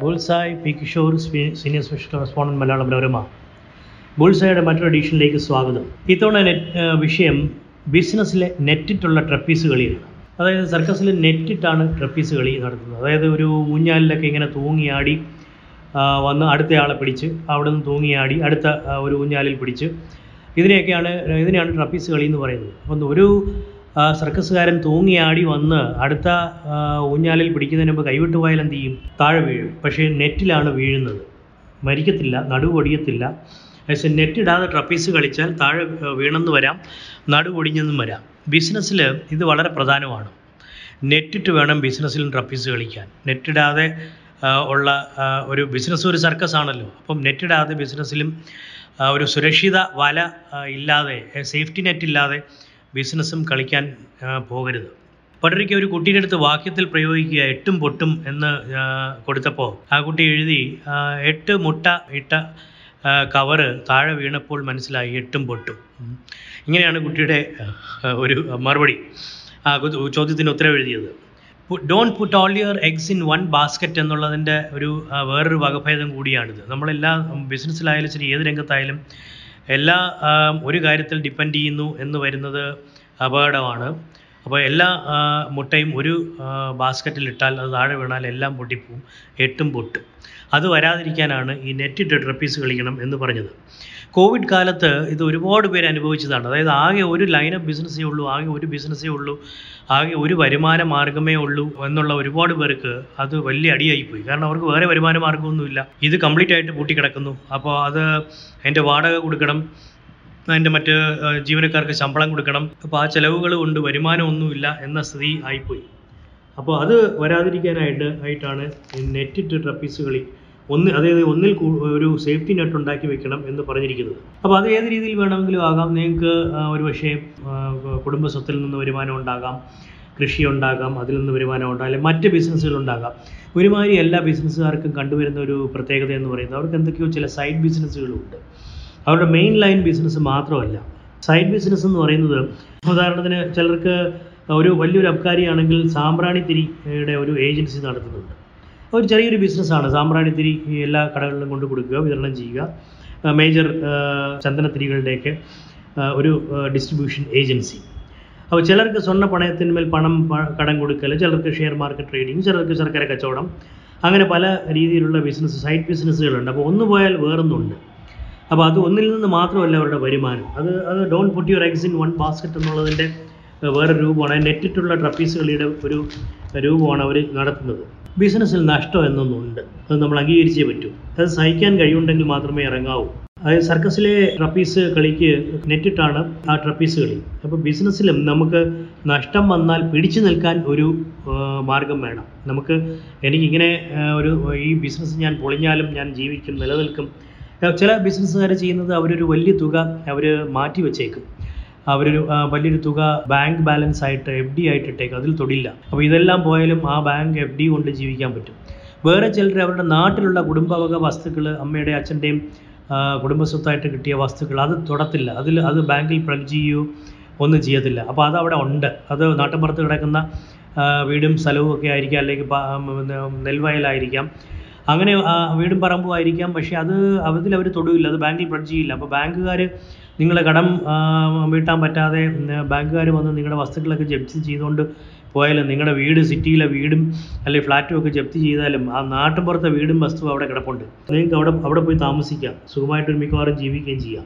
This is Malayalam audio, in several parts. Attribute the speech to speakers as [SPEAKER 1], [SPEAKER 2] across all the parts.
[SPEAKER 1] Bullseye P Kishore senior special correspondent Malayalam Manorama. ബുൾസായുടെ മറ്റൊരു എഡീഷനിലേക്ക് സ്വാഗതം. ഇത്തവണ വിഷയം ബിസിനസ്സിലെ നെറ്റിട്ടുള്ള ട്രപ്പീസ് കളിയാണ് അതായത് സർക്കസിൽ നെറ്റിട്ടാണ് ട്രപ്പീസ് കളി നടത്തുന്നത്. അതായത് ഒരു ഊഞ്ഞാലിലൊക്കെ ഇങ്ങനെ തൂങ്ങിയാടി വന്ന് അടുത്തയാളെ പിടിച്ച് അവിടെ നിന്ന് തൂങ്ങിയാടി അടുത്ത ഒരു ഊഞ്ഞാലിൽ പിടിച്ച് ഇതിനെയൊക്കെയാണ് ഇതിനെയാണ് ട്രപ്പീസ് കളി എന്ന് പറയുന്നത്. അപ്പം ഒരു സർക്കസുകാരൻ തൂങ്ങിയാടി വന്ന് അടുത്ത ഊഞ്ഞാലിൽ പിടിക്കുന്നതിന് മുമ്പ് കൈവിട്ട് പോയാൽ എന്ത് ചെയ്യും? താഴെ വീഴും. പക്ഷേ നെറ്റിലാണ് വീഴുന്നത്. മരിക്കത്തില്ല നടുവ് ഒടിയത്തില്ല പക്ഷേ നെറ്റ് ഇടാതെ ട്രപ്പീസ് കളിച്ചാൽ താഴെ വീണെന്ന് വരാം നടുവ് ഒടിഞ്ഞെന്നും വരാം. ബിസിനസ്സിൽ ഇത് വളരെ പ്രധാനമാണ്. നെറ്റിട്ട് വേണം ബിസിനസ്സിലും ട്രപ്പീസ് കളിക്കാൻ. നെറ്റിടാതെ ഉള്ള ഒരു ബിസിനസ് ഒരു സർക്കസ് ആണല്ലോ അപ്പം നെറ്റിടാതെ ബിസിനസ്സിലും ഒരു സുരക്ഷിത വല ഇല്ലാതെ സേഫ്റ്റി നെറ്റ് ഇല്ലാതെ ബിസിനസ്സും കളിക്കാൻ പോകരുത്. പണ്ടൊരിക്കൽ ഒരു കുട്ടിയുടെ അടുത്ത് വാക്യത്തിൽ പ്രയോഗിക്കുക എട്ടും പൊട്ടും എന്ന് കൊടുത്തപ്പോൾ ആ കുട്ടി എഴുതി എട്ട് മുട്ട ഇട്ട കവറ് താഴെ വീണപ്പോൾ മനസ്സിലായി എട്ടും പൊട്ടും. ഇങ്ങനെയാണ് കുട്ടിയുടെ ഒരു മറുപടി ആ ചോദ്യത്തിന് ഉത്തരം എഴുതിയത് don't put all your eggs in one basket എന്നുള്ളതിന്റെ ഒരു വേറൊരു വകഭേദം കൂടിയാണിത്. നമ്മളെല്ലാ ബിസിനസ്സിലായാലും ശരി ഏത് രംഗത്തായാലും എല്ലാ ഒരു കാര്യത്തിൽ ഡിപ്പെൻഡ് ചെയ്യുന്നു എന്ന് വരുന്നത് അപകടമാണ്. അപ്പോൾ എല്ലാ മുട്ടയും ഒരു ബാസ്ക്കറ്റിൽ ഇട്ടാൽ അത് താഴെ വീണാൽ എല്ലാം പൊട്ടിപ്പോവും എട്ടും പൊട്ടും. അത് വരാതിരിക്കാനാണ് ഈ നെറ്റിട്ട് ട്രപ്പീസ് കളിക്കണം എന്ന് പറഞ്ഞത്. കോവിഡ് കാലത്ത് ഇത് ഒരുപാട് പേര് അനുഭവിച്ചതാണ്. അതായത് ആകെ ഒരു ലൈൻ ഓഫ് ബിസിനസ്സേ ഉള്ളൂ ആകെ ഒരു ബിസിനസ്സേ ഉള്ളൂ ആകെ ഒരു വരുമാന മാർഗമേ ഉള്ളൂ എന്നുള്ള ഒരുപാട് പേർക്ക് അത് വലിയ അടിയായിപ്പോയി കാരണം അവർക്ക് വേറെ വരുമാന മാർഗമൊന്നുമില്ല ഇത് കംപ്ലീറ്റ് ആയിട്ട് പൂട്ടിക്കിടക്കുന്നു അപ്പോൾ അത് അതിന്റെ വാടക കൊടുക്കണം അതിന്റെ മറ്റ് ജീവനക്കാർക്ക് ശമ്പളം കൊടുക്കണം. അപ്പോൾ ആ ചിലവുകൾ കൊണ്ട് വരുമാനമൊന്നുമില്ല എന്ന സ്ഥിതി ആയിപ്പോയി. അപ്പോൾ അത് വരാതിരിക്കാനായിട്ട് ആയിട്ടാണ് നെറ്റിട്ട് ട്രപ്പീസ് കളി ഒന്ന് അതായത് ഒന്നിൽ ഒരു സേഫ്റ്റി നെറ്റ് ഉണ്ടാക്കി വെക്കണം എന്ന് പറഞ്ഞിരിക്കുന്നത്. അപ്പോൾ അത് ഏത് രീതിയിൽ വേണമെങ്കിലും ആകാം. നിങ്ങൾക്ക് ഒരു പക്ഷേ ആ, കുടുംബ സ്വത്തിൽ നിന്ന് വരുമാനം ഉണ്ടാകാം കൃഷി ഉണ്ടാകാം അതിൽ നിന്ന് വരുമാനം ഉണ്ടാകാം മറ്റ് ബിസിനസ്സുകൾ ഉണ്ടാകാം. ഒരുമാതിരി എല്ലാ ബിസിനസ്സുകാർക്കും കണ്ടുവരുന്ന ഒരു പ്രത്യേകത എന്ന് പറയുന്നത് അവർക്ക് എന്തൊക്കെയോ ചില സൈഡ് ബിസിനസ്സുകളുണ്ട് അവരുടെ മെയിൻ ലൈൻ ബിസിനസ് മാത്രമല്ല. സൈഡ് ബിസിനസ് എന്ന് പറയുന്നത് ഉദാഹരണത്തിന് ചിലർക്ക് ഒരു വലിയൊരു അബ്കാരിയാണെങ്കിൽ സാമ്പ്രാണിത്തിരിയുടെ ഒരു ഏജൻസി നടത്തുന്നുണ്ട്. ഒരു ചെറിയൊരു ബിസിനസ്സാണ്. സാമ്പ്രാണിത്തിരി എല്ലാ കടകളിലും കൊണ്ട് കൊടുക്കുക വിതരണം ചെയ്യുക. മേജർ ചന്ദനത്തിരികളുടെയൊക്കെ ഒരു ഡിസ്ട്രിബ്യൂഷൻ ഏജൻസി അപ്പോൾ ചിലർക്ക് സ്വർണ പണയത്തിന്മേൽ പണം കടം കൊടുക്കൽ ചിലർക്ക് ഷെയർ മാർക്കറ്റ് ട്രേഡിങ് ചിലർക്ക് ശർക്കര കച്ചവടം അങ്ങനെ പല രീതിയിലുള്ള ബിസിനസ് സൈഡ് ബിസിനസ്സുകളുണ്ട് അപ്പോൾ ഒന്ന് പോയാൽ വേറൊന്നുണ്ട്. അപ്പോൾ അത് ഒന്നിൽ നിന്ന് മാത്രമല്ല അവരുടെ വരുമാനം. അത് അത് don't put your eggs in one basket എന്നുള്ളതിന്റെ വേറൊരു രൂപമാണ്. നെറ്റിട്ടുള്ള ട്രപ്പീസ് കളിയുടെ ഒരു രൂപമാണ് അവർ നടത്തുന്നത്. ബിസിനസ്സിൽ നഷ്ടം എന്നൊന്നുണ്ട്. അത് നമ്മൾ അംഗീകരിച്ചേ പറ്റൂ. അത് സഹിക്കാൻ കഴിയുണ്ടെങ്കിൽ മാത്രമേ ഇറങ്ങാവൂ. അതായത് സർക്കസിലെ ട്രപ്പീസ് കളിക്ക് നെറ്റിട്ടാണ് ആ ട്രപ്പീസ് കളി. അപ്പോൾ ബിസിനസ്സിലും നമുക്ക് നഷ്ടം വന്നാൽ പിടിച്ചു നിൽക്കാൻ ഒരു മാർഗം വേണം. നമുക്ക് എനിക്കിങ്ങനെ ഒരു ഈ ബിസിനസ് ഞാൻ പൊളിഞ്ഞാലും ഞാൻ ജീവിക്കും നിലനിൽക്കും. ചില ബിസിനസ്സുകാർ ചെയ്യുന്നത് അവരൊരു വലിയ തുക അവർ മാറ്റി വെച്ചേക്കും. അവരൊരു വലിയൊരു തുക ബാങ്ക് ബാലൻസ് ആയിട്ട് എഫ് ഡി ആയിട്ട് ഇട്ടേക്കും. അതിൽ തൊടില്ല. അപ്പോൾ ഇതെല്ലാം പോയാലും ആ ബാങ്ക് എഫ് ഡി കൊണ്ട് ജീവിക്കാൻ പറ്റും. വേറെ ചിലർ അവരുടെ നാട്ടിലുള്ള കുടുംബവക വസ്തുക്കൾ അമ്മയുടെ അച്ഛന്റെയും കുടുംബസ്വത്തായിട്ട് കിട്ടിയ വസ്തുക്കൾ അത് തൊടത്തില്ല. അതിൽ അത് ബാങ്കിൽ പ്ലഗ് ചെയ്യുകയോ ഒന്നും ചെയ്യത്തില്ല. അപ്പോൾ അത് അവിടെ ഉണ്ട്. അത് നാട്ടിൻപുറത്ത് കിടക്കുന്ന വീടും സ്ഥലവും ഒക്കെ ആയിരിക്കാം. അല്ലെങ്കിൽ നെൽവയലായിരിക്കാം. അങ്ങനെ വീടും പറമ്പും ആയിരിക്കാം. പക്ഷേ അത് അതിൽ അവർ തൊടുകയില്ല അത് ബാങ്കിൽ പ്ലഡ് ചെയ്യില്ല. അപ്പോൾ ബാങ്കുകാർ നിങ്ങളെ കടം വീട്ടാൻ പറ്റാതെ ബാങ്കുകാർ വന്ന് നിങ്ങളുടെ വസ്തുക്കളൊക്കെ ജപ്തി ചെയ്തുകൊണ്ട് പോയാലും നിങ്ങളുടെ വീട് സിറ്റിയിലെ വീടും അല്ലെങ്കിൽ ഫ്ലാറ്റും ഒക്കെ ജപ്തി ചെയ്താലും ആ നാട്ടുപുറത്തെ വീടും വസ്തുവും അവിടെ കിടപ്പുണ്ട്. നിങ്ങൾക്ക് അവിടെ അവിടെ പോയി താമസിക്കാം. സുഖമായിട്ട് ഒരു മിക്കവാറും ജീവിക്കുകയും ചെയ്യാം.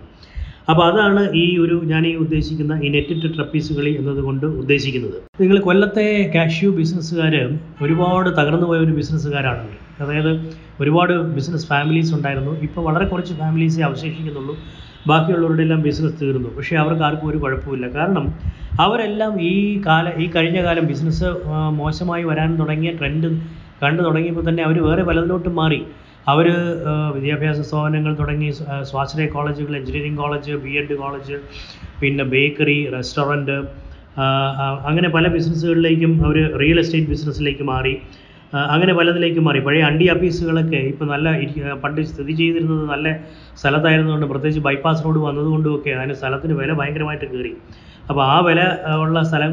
[SPEAKER 1] അപ്പോൾ അതാണ് ഈ ഒരു ഞാൻ ഈ ഉദ്ദേശിക്കുന്ന ഈ നെറ്റിട്ട് ട്രപ്പീസ് കളി എന്നതുകൊണ്ട് ഉദ്ദേശിക്കുന്നത്. നിങ്ങൾ കൊല്ലത്തെ കാഷ്യു ബിസിനസ്സുകാർ ഒരുപാട് തകർന്നു പോയ ഒരു ബിസിനസ്സുകാരാണ് അതായത് ഒരുപാട് ബിസിനസ് ഫാമിലീസ് ഉണ്ടായിരുന്നു. ഇപ്പോൾ വളരെ കുറച്ച് ഫാമിലീസേ അവശേഷിക്കുന്നുള്ളൂ. ബാക്കിയുള്ളവരുടെ എല്ലാം ബിസിനസ് തീർന്നു. പക്ഷേ അവർക്ക് ആർക്കും ഒരു കുഴപ്പമില്ല കാരണം അവരെല്ലാം ഈ കാല ഈ കഴിഞ്ഞ കാലം ബിസിനസ് മോശമായി വരാൻ തുടങ്ങിയ ട്രെൻഡ് കണ്ടു തുടങ്ങിയപ്പോൾ തന്നെ അവർ വേറെ പലതിലോട്ടും മാറി. അവർ വിദ്യാഭ്യാസ സ്ഥാപനങ്ങൾ തുടങ്ങി സ്വാശ്രയ കോളേജുകൾ engineering college B Ed college പിന്നെ ബേക്കറി റെസ്റ്റോറന്റ് അങ്ങനെ പല ബിസിനസ്സുകളിലേക്കും അവർ റിയൽ എസ്റ്റേറ്റ് ബിസിനസ്സിലേക്ക് മാറി. അങ്ങനെ പലതിലേക്ക് മാറി. പഴയ അണ്ടി ആഫീസുകളൊക്കെ ഇപ്പോൾ നല്ല പണ്ട് സ്ഥിതി ചെയ്തിരുന്നത് നല്ല സ്ഥലത്തായിരുന്നുകൊണ്ട് പ്രത്യേകിച്ച് ബൈപ്പാസ് റോഡ് വന്നതുകൊണ്ടുമൊക്കെ അതിന് സ്ഥലത്തിന് വില ഭയങ്കരമായിട്ട് കയറി. അപ്പോൾ ആ വില ഉള്ള സ്ഥലം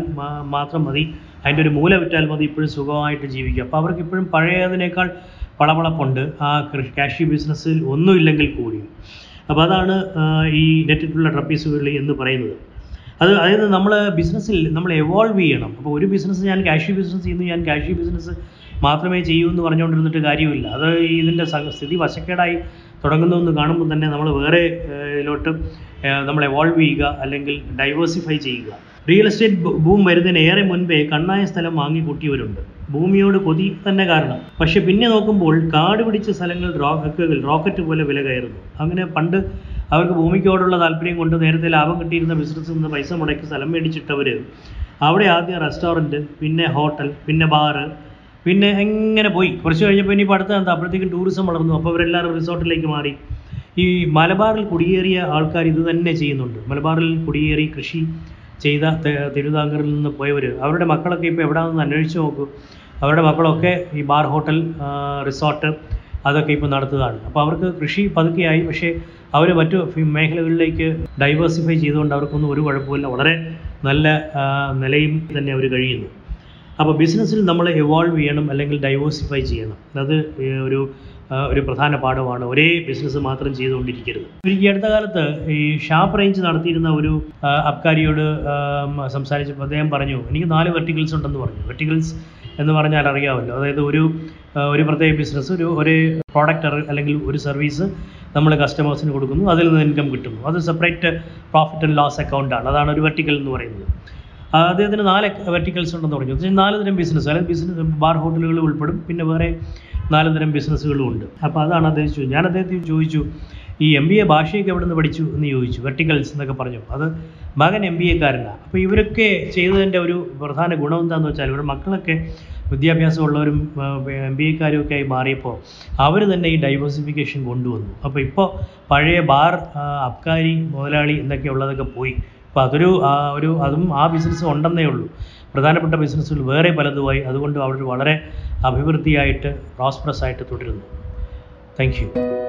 [SPEAKER 1] മാത്രം മതി. അതിന്റെ ഒരു മൂല വിറ്റാൽ മതി ഇപ്പോഴും സുഖമായിട്ട് ജീവിക്കുക. അപ്പോൾ അവർക്ക് ഇപ്പോഴും പഴയതിനേക്കാൾ പളപളപ്പുണ്ട്. ആ കാഷ്യൂ ബിസിനസ്സിൽ ഒന്നുമില്ലെങ്കിൽ കൂടിയും. അപ്പോൾ അതാണ് ഈ നെറ്റിട്ടുള്ള ട്രപ്പീസുകളിൽ എന്ന് പറയുന്നത്. അത് അതായത് നമ്മൾ ബിസിനസ്സിൽ നമ്മൾ എവോൾവ് ചെയ്യണം. അപ്പോൾ ഒരു ബിസിനസ് ഞാൻ കാഷി ബിസിനസ് ചെയ്യുന്നു ഞാൻ കാഷ്യൂ ബിസിനസ് മാത്രമേ ചെയ്യൂ എന്ന് പറഞ്ഞുകൊണ്ടിരുന്നിട്ട് കാര്യമില്ല. അത് ഇതിന്റെ സ്ഥിതി വശക്കേടായി തുടങ്ങുന്നു എന്ന് കാണുമ്പോൾ തന്നെ നമ്മൾ വേറെ ഇതിലോട്ട് നമ്മൾ എവോൾവ് ചെയ്യുക അല്ലെങ്കിൽ ഡൈവേഴ്സിഫൈ ചെയ്യുക. റിയൽ എസ്റ്റേറ്റ് ബൂം വരുന്നതിന് ഏറെ മുൻപേ കണ്ണായ സ്ഥലം വാങ്ങി കൂട്ടിയവരുണ്ട് ഭൂമിയോട് കൊതി തന്നെ കാരണം. പക്ഷെ പിന്നെ നോക്കുമ്പോൾ കാട് പിടിച്ച സ്ഥലങ്ങൾ റോക്കറ്റുകൾ റോക്കറ്റ് പോലെ വില കയറുന്നു. അങ്ങനെ പണ്ട് അവർക്ക് ഭൂമിക്കോടുള്ള താല്പര്യം കൊണ്ട് നേരത്തെ ലാഭം കിട്ടിയിരുന്ന ബിസിനസ്സിൽ നിന്ന് പൈസ മുടക്കി സ്ഥലം മേടിച്ചിട്ടവർ അവിടെ ആദ്യം റെസ്റ്റോറന്റ് പിന്നെ ഹോട്ടൽ പിന്നെ ബാറ് പിന്നെ എങ്ങനെ പോയി? കുറച്ച് കഴിഞ്ഞപ്പോൾ ഇനി അടുത്ത എന്താ? അപ്പോഴത്തേക്കും ടൂറിസം വളർന്നു. അപ്പോൾ അവരെല്ലാവരും റിസോർട്ടിലേക്ക് മാറി. ഈ മലബാറിൽ കുടിയേറിയ ആൾക്കാർ ഇത് തന്നെ ചെയ്യുന്നുണ്ട്. മലബാറിൽ കുടിയേറി കൃഷി ചെയ്ത തിരുവിതാംകൂറിൽ നിന്ന് പോയവർ അവരുടെ മക്കളൊക്കെ ഇപ്പോൾ എവിടെയാണെന്ന് അന്വേഷിച്ച് നോക്കൂ. അവരുടെ മക്കളൊക്കെ ഈ ബാർ ഹോട്ടൽ റിസോർട്ട് അതൊക്കെ ഇപ്പോൾ നടത്തുകയാണ് അപ്പോൾ അവർക്ക് കൃഷി പതുക്കെയായി. പക്ഷേ അവർ മറ്റു മേഖലകളിലേക്ക് ഡൈവേഴ്സിഫൈ ചെയ്തുകൊണ്ട് അവർക്കൊന്നും ഒരു കുഴപ്പമില്ല വളരെ നല്ല നിലയും തന്നെ അവർ കഴിയുന്നു. അപ്പോൾ ബിസിനസ്സിൽ നമ്മൾ എവോൾവ് ചെയ്യണം അല്ലെങ്കിൽ ഡൈവേഴ്സിഫൈ ചെയ്യണം. അത് ഒരു ഒരു പ്രധാന പാഠമാണ്. ഒരേ ബിസിനസ് മാത്രം ചെയ്തുകൊണ്ടിരിക്കരുത്. ഈ അടുത്ത കാലത്ത് ഈ ഷാപ്പ് റേഞ്ച് നടത്തിയിരുന്ന ഒരു അബ്കാരിയോട് സംസാരിച്ചപ്പോൾ അദ്ദേഹം പറഞ്ഞു എനിക്ക് നാല് വെർട്ടിക്കൽസ് ഉണ്ടെന്ന് പറഞ്ഞു. വെർട്ടിക്കൽസ് എന്ന് പറഞ്ഞാൽ അറിയാമല്ലോ. അതായത് ഒരു ഒരു പ്രത്യേക ബിസിനസ് ഒരു ഒരു പ്രോഡക്റ്റ് അല്ലെങ്കിൽ ഒരു സർവീസ് നമ്മൾ കസ്റ്റമേഴ്സിന് കൊടുക്കുന്നു. അതിൽ നിന്ന് ഇൻകം കിട്ടുന്നു. അത് സെപ്പറേറ്റ് പ്രോഫിറ്റ് ആൻഡ് ലോസ് അക്കൗണ്ടാണ് അതാണ് ഒരു വെർട്ടിക്കൽ എന്ന് പറയുന്നത്. അദ്ദേഹത്തിന് നാല് വെർട്ടിക്കൽസ് ഉണ്ടെന്ന് പറഞ്ഞു. നാല് തരം ബിസിനസ് അതായത് ബിസിനസ് ബാർ ഹോട്ടലുകൾ ഉൾപ്പെടും. പിന്നെ വേറെ നാല് തരം ബിസിനസ്സുകളും ഉണ്ട്. അപ്പോൾ അതാണ് അദ്ദേഹം ചോദിച്ചു ഞാൻ അദ്ദേഹത്തിന് ചോദിച്ചു ഈ എം ബി എ ഭാഷയൊക്കെ എവിടെ നിന്ന് പഠിച്ചു? എന്ന് ചോദിച്ചു. വെർട്ടിക്കൽസ് എന്നൊക്കെ പറഞ്ഞു. അത് മകൻ എം ബി എക്കാരനാണ് അപ്പോൾ ഇവരൊക്കെ ചെയ്തതിന്റെ ഒരു പ്രധാന ഗുണം എന്താണെന്ന് വെച്ചാൽ ഇവരുടെ മക്കളൊക്കെ വിദ്യാഭ്യാസമുള്ളവരും എം ബി എക്കാരും ഒക്കെ ആയി മാറിയപ്പോൾ അവർ തന്നെ ഈ ഡൈവേഴ്സിഫിക്കേഷൻ കൊണ്ടുവന്നു. അപ്പോൾ ഇപ്പോൾ പഴയ ബാർ അബ്കാരി മുതലാളി എന്നൊക്കെ ഉള്ളതൊക്കെ പോയി. അപ്പോൾ അതൊരു ആ, ഒരു അതും ആ ബിസിനസ് ഉണ്ടെന്നേ ഉള്ളൂ. പ്രധാനപ്പെട്ട ബിസിനസ്സുകൾ വേറെ പലതുമായി അതുകൊണ്ട് അവർ വളരെ അഭിവൃദ്ധിയായിട്ട് പ്രോസ്പറസ് ആയിട്ട് തുടരുന്നു. Thank you